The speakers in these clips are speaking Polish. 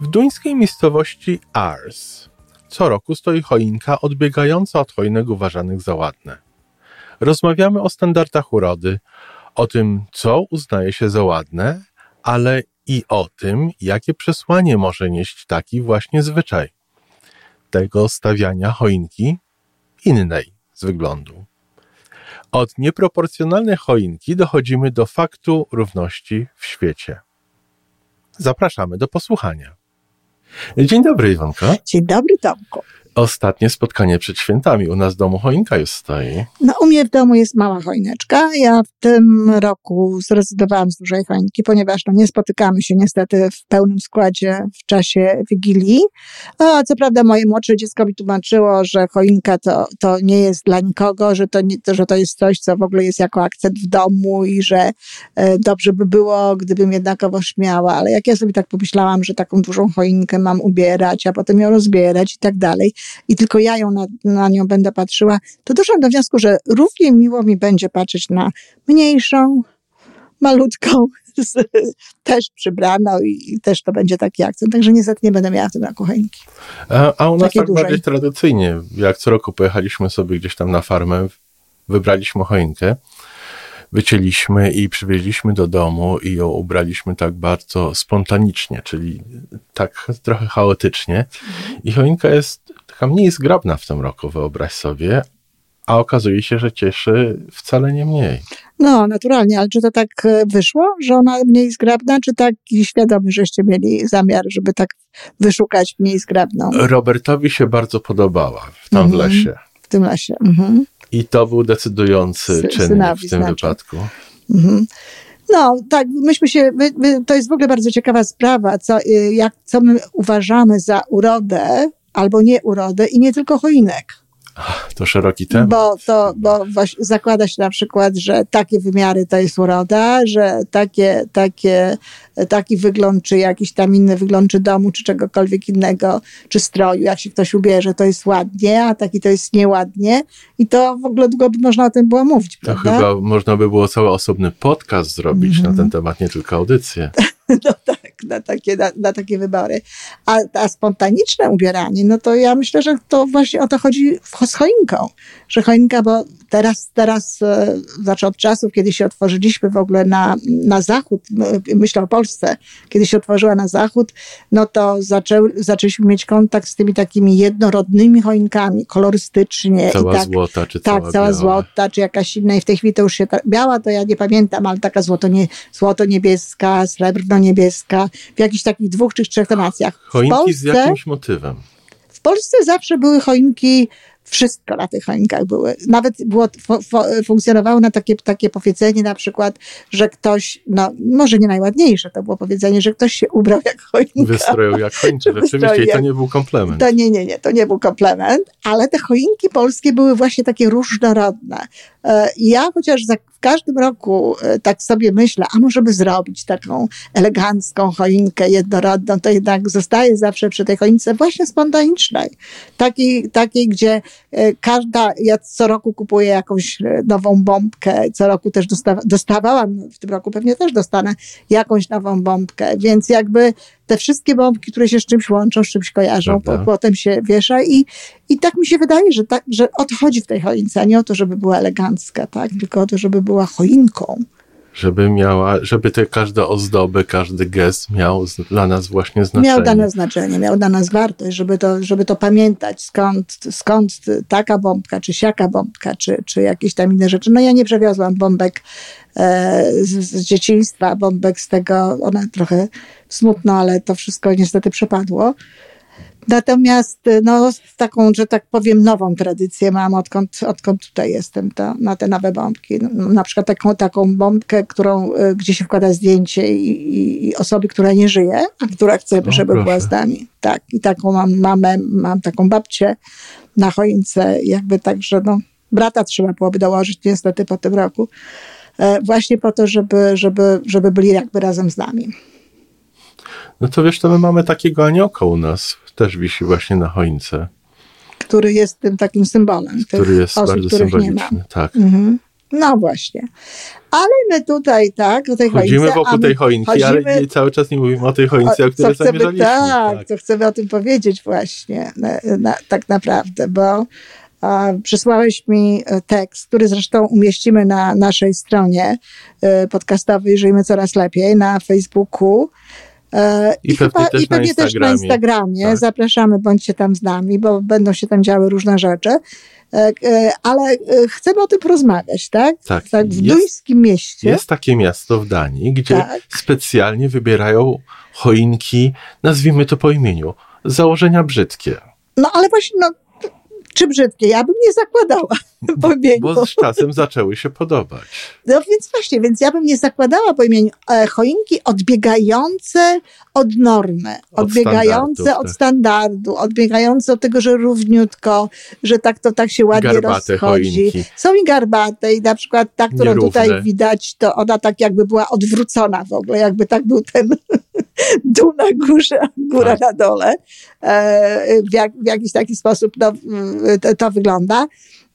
W duńskiej miejscowości Ars co roku stoi choinka odbiegająca od choinek uważanych za ładne. Rozmawiamy o standardach urody, o tym, co uznaje się za ładne, ale i o tym, jakie przesłanie może nieść taki właśnie zwyczaj tego stawiania choinki innej z wyglądu. Od nieproporcjonalnej choinki dochodzimy do faktu równości w świecie. Zapraszamy do posłuchania. Dzień dobry, Iwonko. Dzień dobry, Tomku. Ostatnie spotkanie przed świętami. U nas w domu choinka już stoi. No, u mnie w domu jest mała choineczka. Ja w tym roku zrezygnowałam z dużej choinki, ponieważ no, nie spotykamy się niestety w pełnym składzie w czasie Wigilii. A co prawda moje młodsze dziecko mi tłumaczyło, że choinka to, to nie jest dla nikogo, że to, nie, że to jest coś, co w ogóle jest jako akcent w domu i że e, dobrze by było, gdybym jednakowoż miała. Ale jak ja sobie tak pomyślałam, że taką dużą choinkę mam ubierać, a potem ją rozbierać i tak dalej, i tylko ja ją na, na nią będę patrzyła, to doszłam do wniosku, że równie miło mi będzie patrzeć na mniejszą, malutką, z, też przybraną i, i, też to będzie taki akcent. Także niestety nie będę miała w tym roku choinki. A, a u nas tak bardziej tradycyjnie. Jak co roku pojechaliśmy sobie gdzieś tam na farmę, wybraliśmy choinkę, wycięliśmy i przywieźliśmy do domu i ją ubraliśmy tak bardzo spontanicznie, czyli tak trochę chaotycznie. I choinka jest taka mniej zgrabna w tym roku, wyobraź sobie, a okazuje się, że cieszy wcale nie mniej. No, naturalnie, ale czy to tak e, wyszło, że ona mniej zgrabna, czy tak świadomy, żeście mieli zamiar, żeby tak wyszukać mniej zgrabną? Robertowi się bardzo podobała w tam mhm. lesie. W tym lesie. Mhm. I to był decydujący Sy czynnik w tym znaczy. wypadku. Mhm. No, tak, myśmy się, my, my, to jest w ogóle bardzo ciekawa sprawa, co, y, jak, co my uważamy za urodę albo nie urodę i nie tylko choinek. To szeroki temat. Bo, to, bo zakłada się na przykład, że takie wymiary to jest uroda, że takie, takie, taki wygląd, czy jakiś tam inny wygląd, czy domu, czy czegokolwiek innego, czy stroju, jak się ktoś ubierze, to jest ładnie, a taki to jest nieładnie. I to w ogóle długo by można o tym było mówić, prawda? To chyba można by było cały osobny podcast zrobić mm -hmm. na ten mhm. temat, nie tylko audycję. No tak, na takie, na, na, takie wybory. A, a spontaniczne ubieranie, no to ja myślę, że to właśnie o to chodzi z choinką. Że choinka, bo teraz, teraz e, znaczy od czasów, kiedy się otworzyliśmy w ogóle na, na zachód, myślę o Polsce, kiedy się otworzyła na zachód, no to zaczę, zaczęliśmy mieć kontakt z tymi takimi jednorodnymi choinkami, kolorystycznie. Cała tak, złota, czy tak, cała, cała złota, czy jakaś inna. I w tej chwili to już się, ta, biała to ja nie pamiętam, ale taka złoto, nie, złoto niebieska, srebrno niebieska, w jakichś takich dwóch czy trzech tonacjach. Choinki Polsce, z jakimś motywem. W Polsce zawsze były choinki wszystko na tych choinkach były. Nawet było, funkcjonowało na takie, takie powiedzenie na przykład, że ktoś, no może nie najładniejsze to było powiedzenie, że ktoś się ubrał jak choinka. Wystroił jak choinka, rzeczywiście i to nie był komplement. To nie, nie, nie, to nie był komplement, ale te choinki polskie były właśnie takie różnorodne. E, ja chociaż za, każdym roku e, tak sobie myślę, a może by zrobić taką elegancką choinkę jednorodną, to jednak zostaje zawsze przy tej choince właśnie spontanicznej. Takiej, takiej gdzie e, każda, ja co roku kupuję jakąś nową bombkę, co roku też dostawa, dostawałam, w tym roku pewnie też dostanę jakąś nową bombkę, więc jakby te wszystkie bombki, które się z czymś łączą, z czymś kojarzą, po, potem się wiesza i, i tak mi się wydaje, że, tak, że o to chodzi w tej choince, a nie o to, żeby była elegancka, tak? tylko o to, żeby była choinką. Żeby miała, żeby te każde ozdoby, każdy gest miał dla nas właśnie znaczenie. Miał dla nas znaczenie, miał dla nas wartość, żeby to, żeby to pamiętać, skąd, skąd taka bombka, czy siaka bombka, czy, czy jakieś tam inne rzeczy. No ja nie przewiozłam bombek e, z, z dzieciństwa, bombek z tego, one trochę smutno, ale to wszystko niestety przepadło. Natomiast no, taką, że tak powiem, nową tradycję mam, odkąd, odkąd tutaj jestem, to, na te nowe bombki. No, na przykład taką, taką bombkę, którą, y, gdzie się wkłada zdjęcie i, i, osoby, która nie żyje, a która chce, no, żeby proszę. była z nami. Tak, i taką mam mamę, mam taką babcię na choince, jakby tak, że no, brata trzeba byłoby dołożyć niestety po tym roku, e, właśnie po to, żeby, żeby, żeby byli jakby razem z nami. No to wiesz, to my mamy takiego aniołka u nas, też wisi właśnie na choince. Który jest tym takim symbolem. Który jest osób, bardzo symboliczny, tak. Mhm. No właśnie. Ale my tutaj, tak, o tej chodzimy choince. wokół tej choinki, chodzimy, ale cały czas nie mówimy o tej choince, o, o której chcemy, zamierzaliśmy. Tak, tak, to chcemy o tym powiedzieć właśnie, na, na, tak naprawdę, bo a, przysłałeś mi e, tekst, który zresztą umieścimy na naszej stronie y, podcastowej Żyjmy Coraz Lepiej na Facebooku, E, I, I, pewnie, chyba, też, i pewnie na też na Instagramie. Tak. Zapraszamy, bądźcie tam z nami, bo będą się tam działy różne rzeczy. E, e, ale chcemy o tym porozmawiać, tak? Tak. tak w jest, duńskim mieście. Jest takie miasto w Danii, gdzie tak. specjalnie wybierają choinki, nazwijmy to po imieniu, założenia brzydkie. No ale właśnie, no, czy brzydkie. Ja bym nie zakładała po imieniu. Bo z czasem zaczęły się podobać. No więc właśnie, więc ja bym nie zakładała po imieniu e, choinki odbiegające od normy, od odbiegające od tak. standardu, odbiegające od tego, że równiutko, że tak to tak się ładnie garbate rozchodzi. Choinki. Są i garbate i na przykład ta, którą Nierówne. tutaj widać, to ona tak jakby była odwrócona w ogóle, jakby tak był ten dół na górze, góra tak. na dole. E, w, jak, w jakiś taki sposób no, to, to wygląda.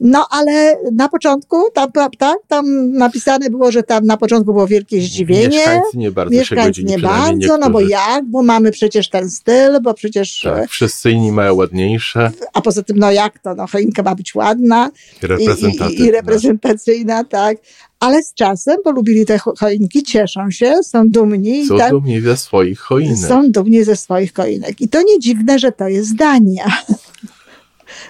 No ale na początku, tam, tak, tam napisane było, że tam na początku było wielkie zdziwienie. Mieszkańcy nie bardzo Mieszkańcy nie bardzo, niektórzy. no bo jak, bo mamy przecież ten styl, bo przecież... Tak, wszyscy inni mają ładniejsze. A poza tym, no jak to, no choinka ma być ładna. I reprezentacyjna. I, i, i reprezentacyjna, tak. Ale z czasem polubili te choinki, cieszą się, są dumni. Są tak, dumni ze swoich choinek. Są dumni ze swoich choinek. I to nie dziwne, że to jest Dania.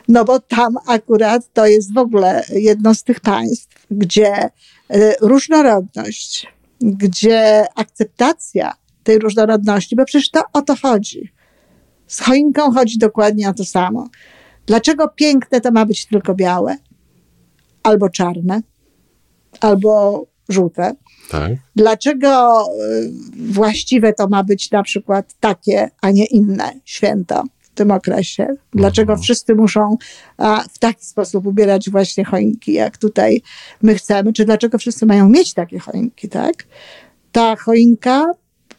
No bo tam akurat to jest w ogóle jedno z tych państw, gdzie y, różnorodność, gdzie akceptacja tej różnorodności, bo przecież to o to chodzi. Z choinką chodzi dokładnie o to samo. Dlaczego piękne to ma być tylko białe? Albo czarne? Albo żółte? Tak. Dlaczego y, właściwe to ma być na przykład takie, a nie inne święto? Tym okresie. Dlaczego mhm. wszyscy muszą a, w taki sposób ubierać właśnie choinki, jak tutaj my chcemy, czy dlaczego wszyscy mają mieć takie choinki, tak? Ta choinka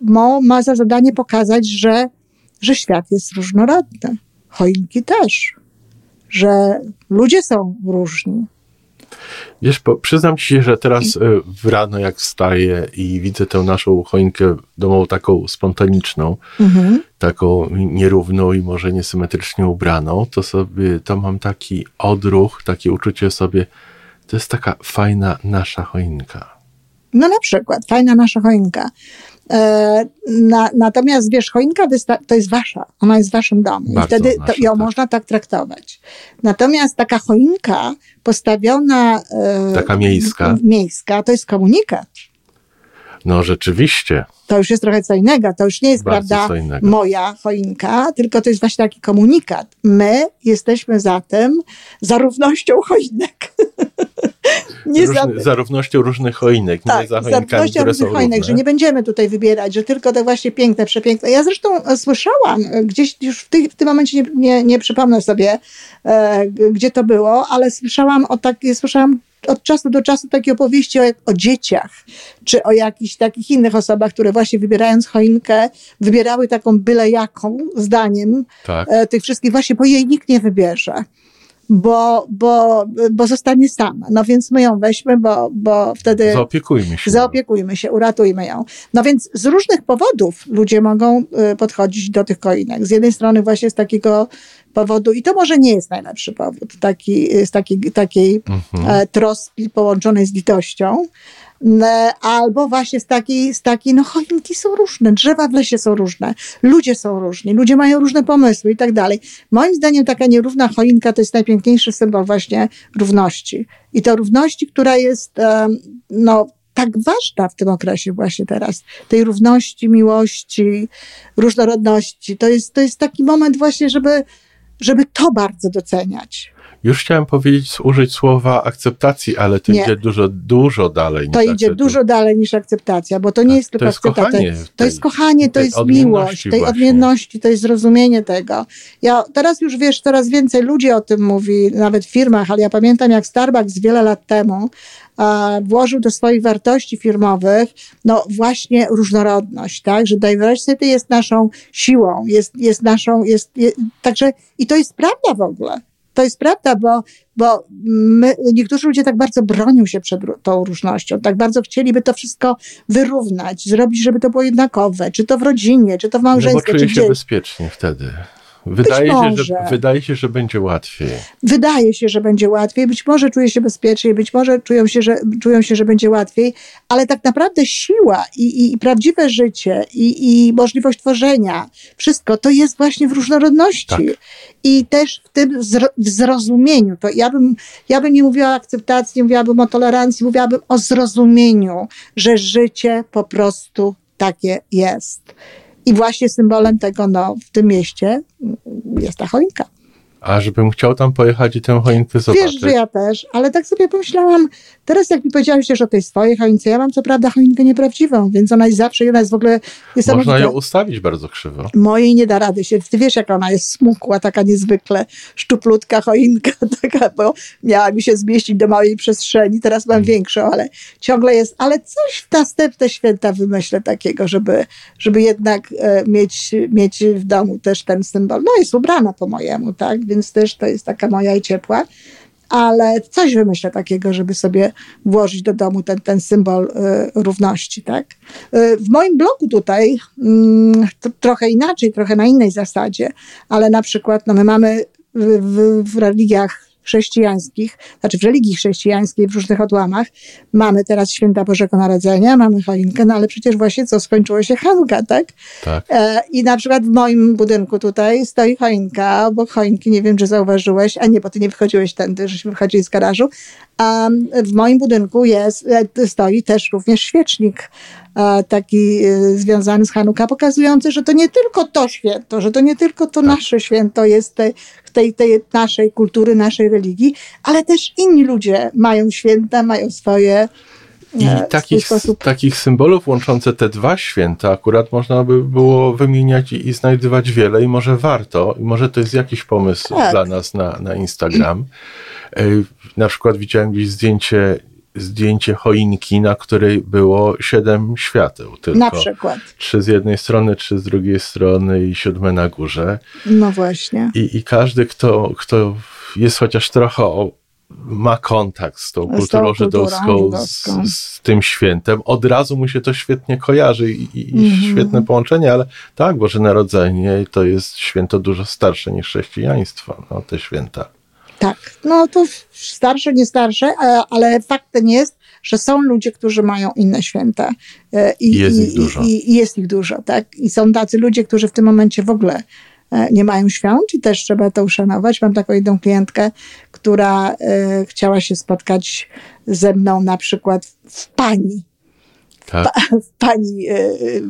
ma, ma za zadanie pokazać, że, że świat jest różnorodny. Choinki też. Że ludzie są różni. Wiesz, po, przyznam ci się, że teraz y, w rano jak wstaję i widzę tę naszą choinkę domową taką spontaniczną, mhm. taką nierówną i może niesymetrycznie ubraną, to sobie, to mam taki odruch, takie uczucie sobie, to jest taka fajna nasza choinka. No na przykład, fajna nasza choinka. E, na, natomiast wiesz, choinka to jest wasza, ona jest w waszym domu. I wtedy to, ją tak. można tak traktować. Natomiast taka choinka postawiona. E, taka miejska. Miejska to jest komunikat. No rzeczywiście. To już jest trochę co innego. To już nie jest, Bardzo prawda, moja choinka, tylko to jest właśnie taki komunikat. My jesteśmy za tym, za równością choinek. nie Różny, za... za równością różnych choinek, tak, nie za choinkami, za równością różnych choinek, równe. że nie będziemy tutaj wybierać, że tylko te właśnie piękne, przepiękne. Ja zresztą e, słyszałam, e, gdzieś już w, tych, w tym momencie nie, nie, nie przypomnę sobie, e, gdzie to było, ale słyszałam o takie, słyszałam od czasu do czasu takie opowieści o, o, dzieciach, czy o jakichś takich innych osobach, które właśnie wybierając choinkę, wybierały taką byle jaką, zdaniem tak. e, tych wszystkich, właśnie, bo jej nikt nie wybierze bo, bo, bo zostanie sama. No więc my ją weźmy, bo, bo wtedy. Zaopiekujmy się. Zaopiekujmy się, uratujmy ją. No więc z różnych powodów ludzie mogą y, podchodzić do tych koinek. Z jednej strony właśnie z takiego powodu, i to może nie jest najlepszy powód, taki, z takiej, takiej mhm. E, troski połączonej z litością, albo właśnie z takiej, z takiej, no choinki są różne, drzewa w lesie są różne, ludzie są różni, ludzie mają różne pomysły i tak dalej. Moim zdaniem taka nierówna choinka to jest najpiękniejszy symbol właśnie równości. I to równości, która jest, no, tak ważna w tym okresie właśnie teraz. Tej równości, miłości, różnorodności. To jest, to jest taki moment właśnie, żeby, żeby to bardzo doceniać. Już chciałem powiedzieć, użyć słowa akceptacji, ale to nie. idzie dużo, dużo dalej. To idzie dużo dalej niż akceptacja, bo to nie tak, jest tylko akceptacja. To jest kochanie, to jest miłość, tej właśnie. odmienności, to jest zrozumienie tego. Ja teraz już wiesz, coraz więcej ludzi o tym mówi, nawet w firmach, ale ja pamiętam jak Starbucks wiele lat temu włożył do swoich wartości firmowych, no właśnie różnorodność, tak, że diversity jest naszą siłą, jest, jest naszą, jest, jest także i to jest prawda w ogóle. To jest prawda, bo, bo my, niektórzy ludzie tak bardzo bronią się przed tą różnością, tak bardzo chcieliby to wszystko wyrównać, zrobić, żeby to było jednakowe, czy to w rodzinie, czy to w małżeństwie. No bo czuję się bezpiecznie wtedy. Wydaje się, że, wydaje się, że będzie łatwiej. Wydaje się, że będzie łatwiej. Być może czuje się bezpieczniej, być może czują się, że, czują się, że będzie łatwiej, ale tak naprawdę siła i, i, i prawdziwe życie i, i możliwość tworzenia, wszystko to jest właśnie w różnorodności. Tak. I też w tym zro, w zrozumieniu. To ja bym, ja bym nie mówiła o akceptacji, nie mówiłabym o tolerancji, mówiłabym o zrozumieniu, że życie po prostu takie jest. I właśnie symbolem tego no, w tym mieście jest ta choinka. A żebym chciał tam pojechać i tę choinkę zobaczyć. Wiesz, że ja też, ale tak sobie pomyślałam, teraz jak mi powiedziałeś że o tej swojej choince, ja mam co prawda choinkę nieprawdziwą, więc ona jest zawsze, ona jest w ogóle Można ją ustawić bardzo krzywo. Mojej nie da rady się. Ty wiesz, jak ona jest smukła, taka niezwykle szczuplutka choinka, taka, bo miała mi się zmieścić do małej przestrzeni, teraz mam hmm. większą, ale ciągle jest, ale coś w następne święta wymyślę takiego, żeby, żeby jednak e, mieć, mieć w domu też ten symbol. No jest ubrana po mojemu, tak? Więc też to jest taka moja i ciepła. Ale coś wymyślę takiego, żeby sobie włożyć do domu ten, ten symbol y, równości, tak? Y, w moim blogu tutaj y, trochę inaczej, trochę na innej zasadzie, ale na przykład no my mamy w, w, w religiach chrześcijańskich, znaczy w religii chrześcijańskiej w różnych odłamach. Mamy teraz święta Bożego Narodzenia, mamy choinkę, no ale przecież właśnie co, skończyło się Hanka, tak? tak. E, I na przykład w moim budynku tutaj stoi choinka, obok choinki, nie wiem, czy zauważyłeś, a nie, bo ty nie wychodziłeś tędy, żeśmy wychodzili z garażu, a w moim budynku jest, e, stoi też również świecznik taki e, związany z Hanuka, pokazujący, że to nie tylko to święto, że to nie tylko to tak. nasze święto jest tej, tej, tej naszej kultury, naszej religii, ale też inni ludzie mają święta, mają swoje i takich, takich symbolów łączących te dwa święta akurat można by było wymieniać i, i znajdywać wiele i może warto, i może to jest jakiś pomysł tak. dla nas na, na Instagram. Na przykład widziałem gdzieś zdjęcie, zdjęcie choinki, na której było siedem świateł. Tylko. Na przykład. Trzy z jednej strony, trzy z drugiej strony i siódme na górze. No właśnie. I, i każdy, kto, kto jest chociaż trochę o, ma kontakt z tą kulturą żydowską, z, z, tym świętem, od razu mu się to świetnie kojarzy i, i mm -hmm. świetne połączenie, ale tak, Boże Narodzenie to jest święto dużo starsze niż chrześcijaństwo, no, te święta. Tak, no to starsze, nie starsze, ale faktem jest, że są ludzie, którzy mają inne święta. E, I, jest i, ich dużo. I, I, jest ich dużo, tak? I są tacy ludzie, którzy w tym momencie w ogóle e, nie mają świąt i też trzeba to uszanować. Mam taką jedną klientkę, która e, chciała się spotkać ze mną na przykład w pani. Tak. W, pani e,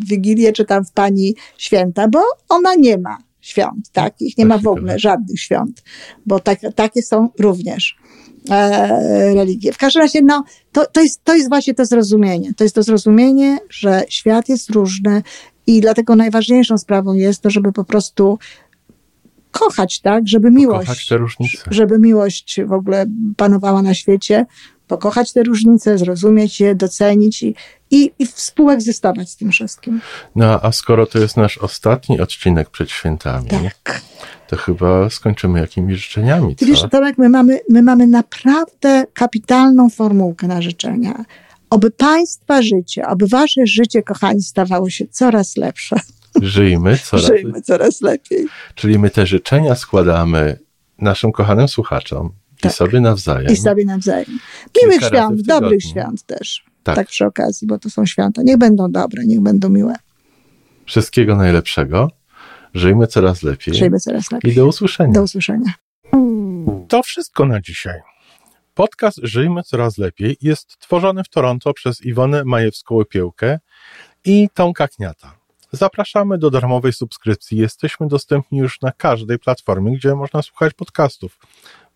Wigilię, czy tam w pani święta, bo ona nie ma świąt, tak? Ich nie ma w ogóle żadnych świąt, bo tak, takie są również e, religie. W każdym razie, no, to, to, jest, to jest właśnie to zrozumienie. To jest to zrozumienie, że świat jest różny i dlatego najważniejszą sprawą jest to, żeby po prostu kochać, tak? Żeby miłość, żeby miłość w ogóle panowała na świecie, pokochać te różnice, zrozumieć je, docenić i, i, i współegzystować z tym wszystkim. No, a skoro to jest nasz ostatni odcinek przed świętami, tak. to chyba skończymy jakimiś życzeniami. Ty wiesz, Tomek, my mamy, my mamy naprawdę kapitalną formułkę na życzenia. Oby Państwa życie, oby Wasze życie, kochani, stawało się coraz lepsze. Żyjmy coraz, Żyjmy coraz lepiej. Czyli my te życzenia składamy naszym kochanym słuchaczom tak. i sobie nawzajem. I sobie nawzajem. Miłych świąt, dobrych świąt też. Tak. tak przy okazji, bo to są święta. Niech będą dobre, niech będą miłe. Wszystkiego najlepszego. Żyjmy coraz lepiej. Żyjmy coraz lepiej. I do usłyszenia. Do usłyszenia. To wszystko na dzisiaj. Podcast Żyjmy Coraz Lepiej jest tworzony w Toronto przez Iwonę Majewską-Łepiełkę i Tomka Kniata. Zapraszamy do darmowej subskrypcji. Jesteśmy dostępni już na każdej platformie, gdzie można słuchać podcastów.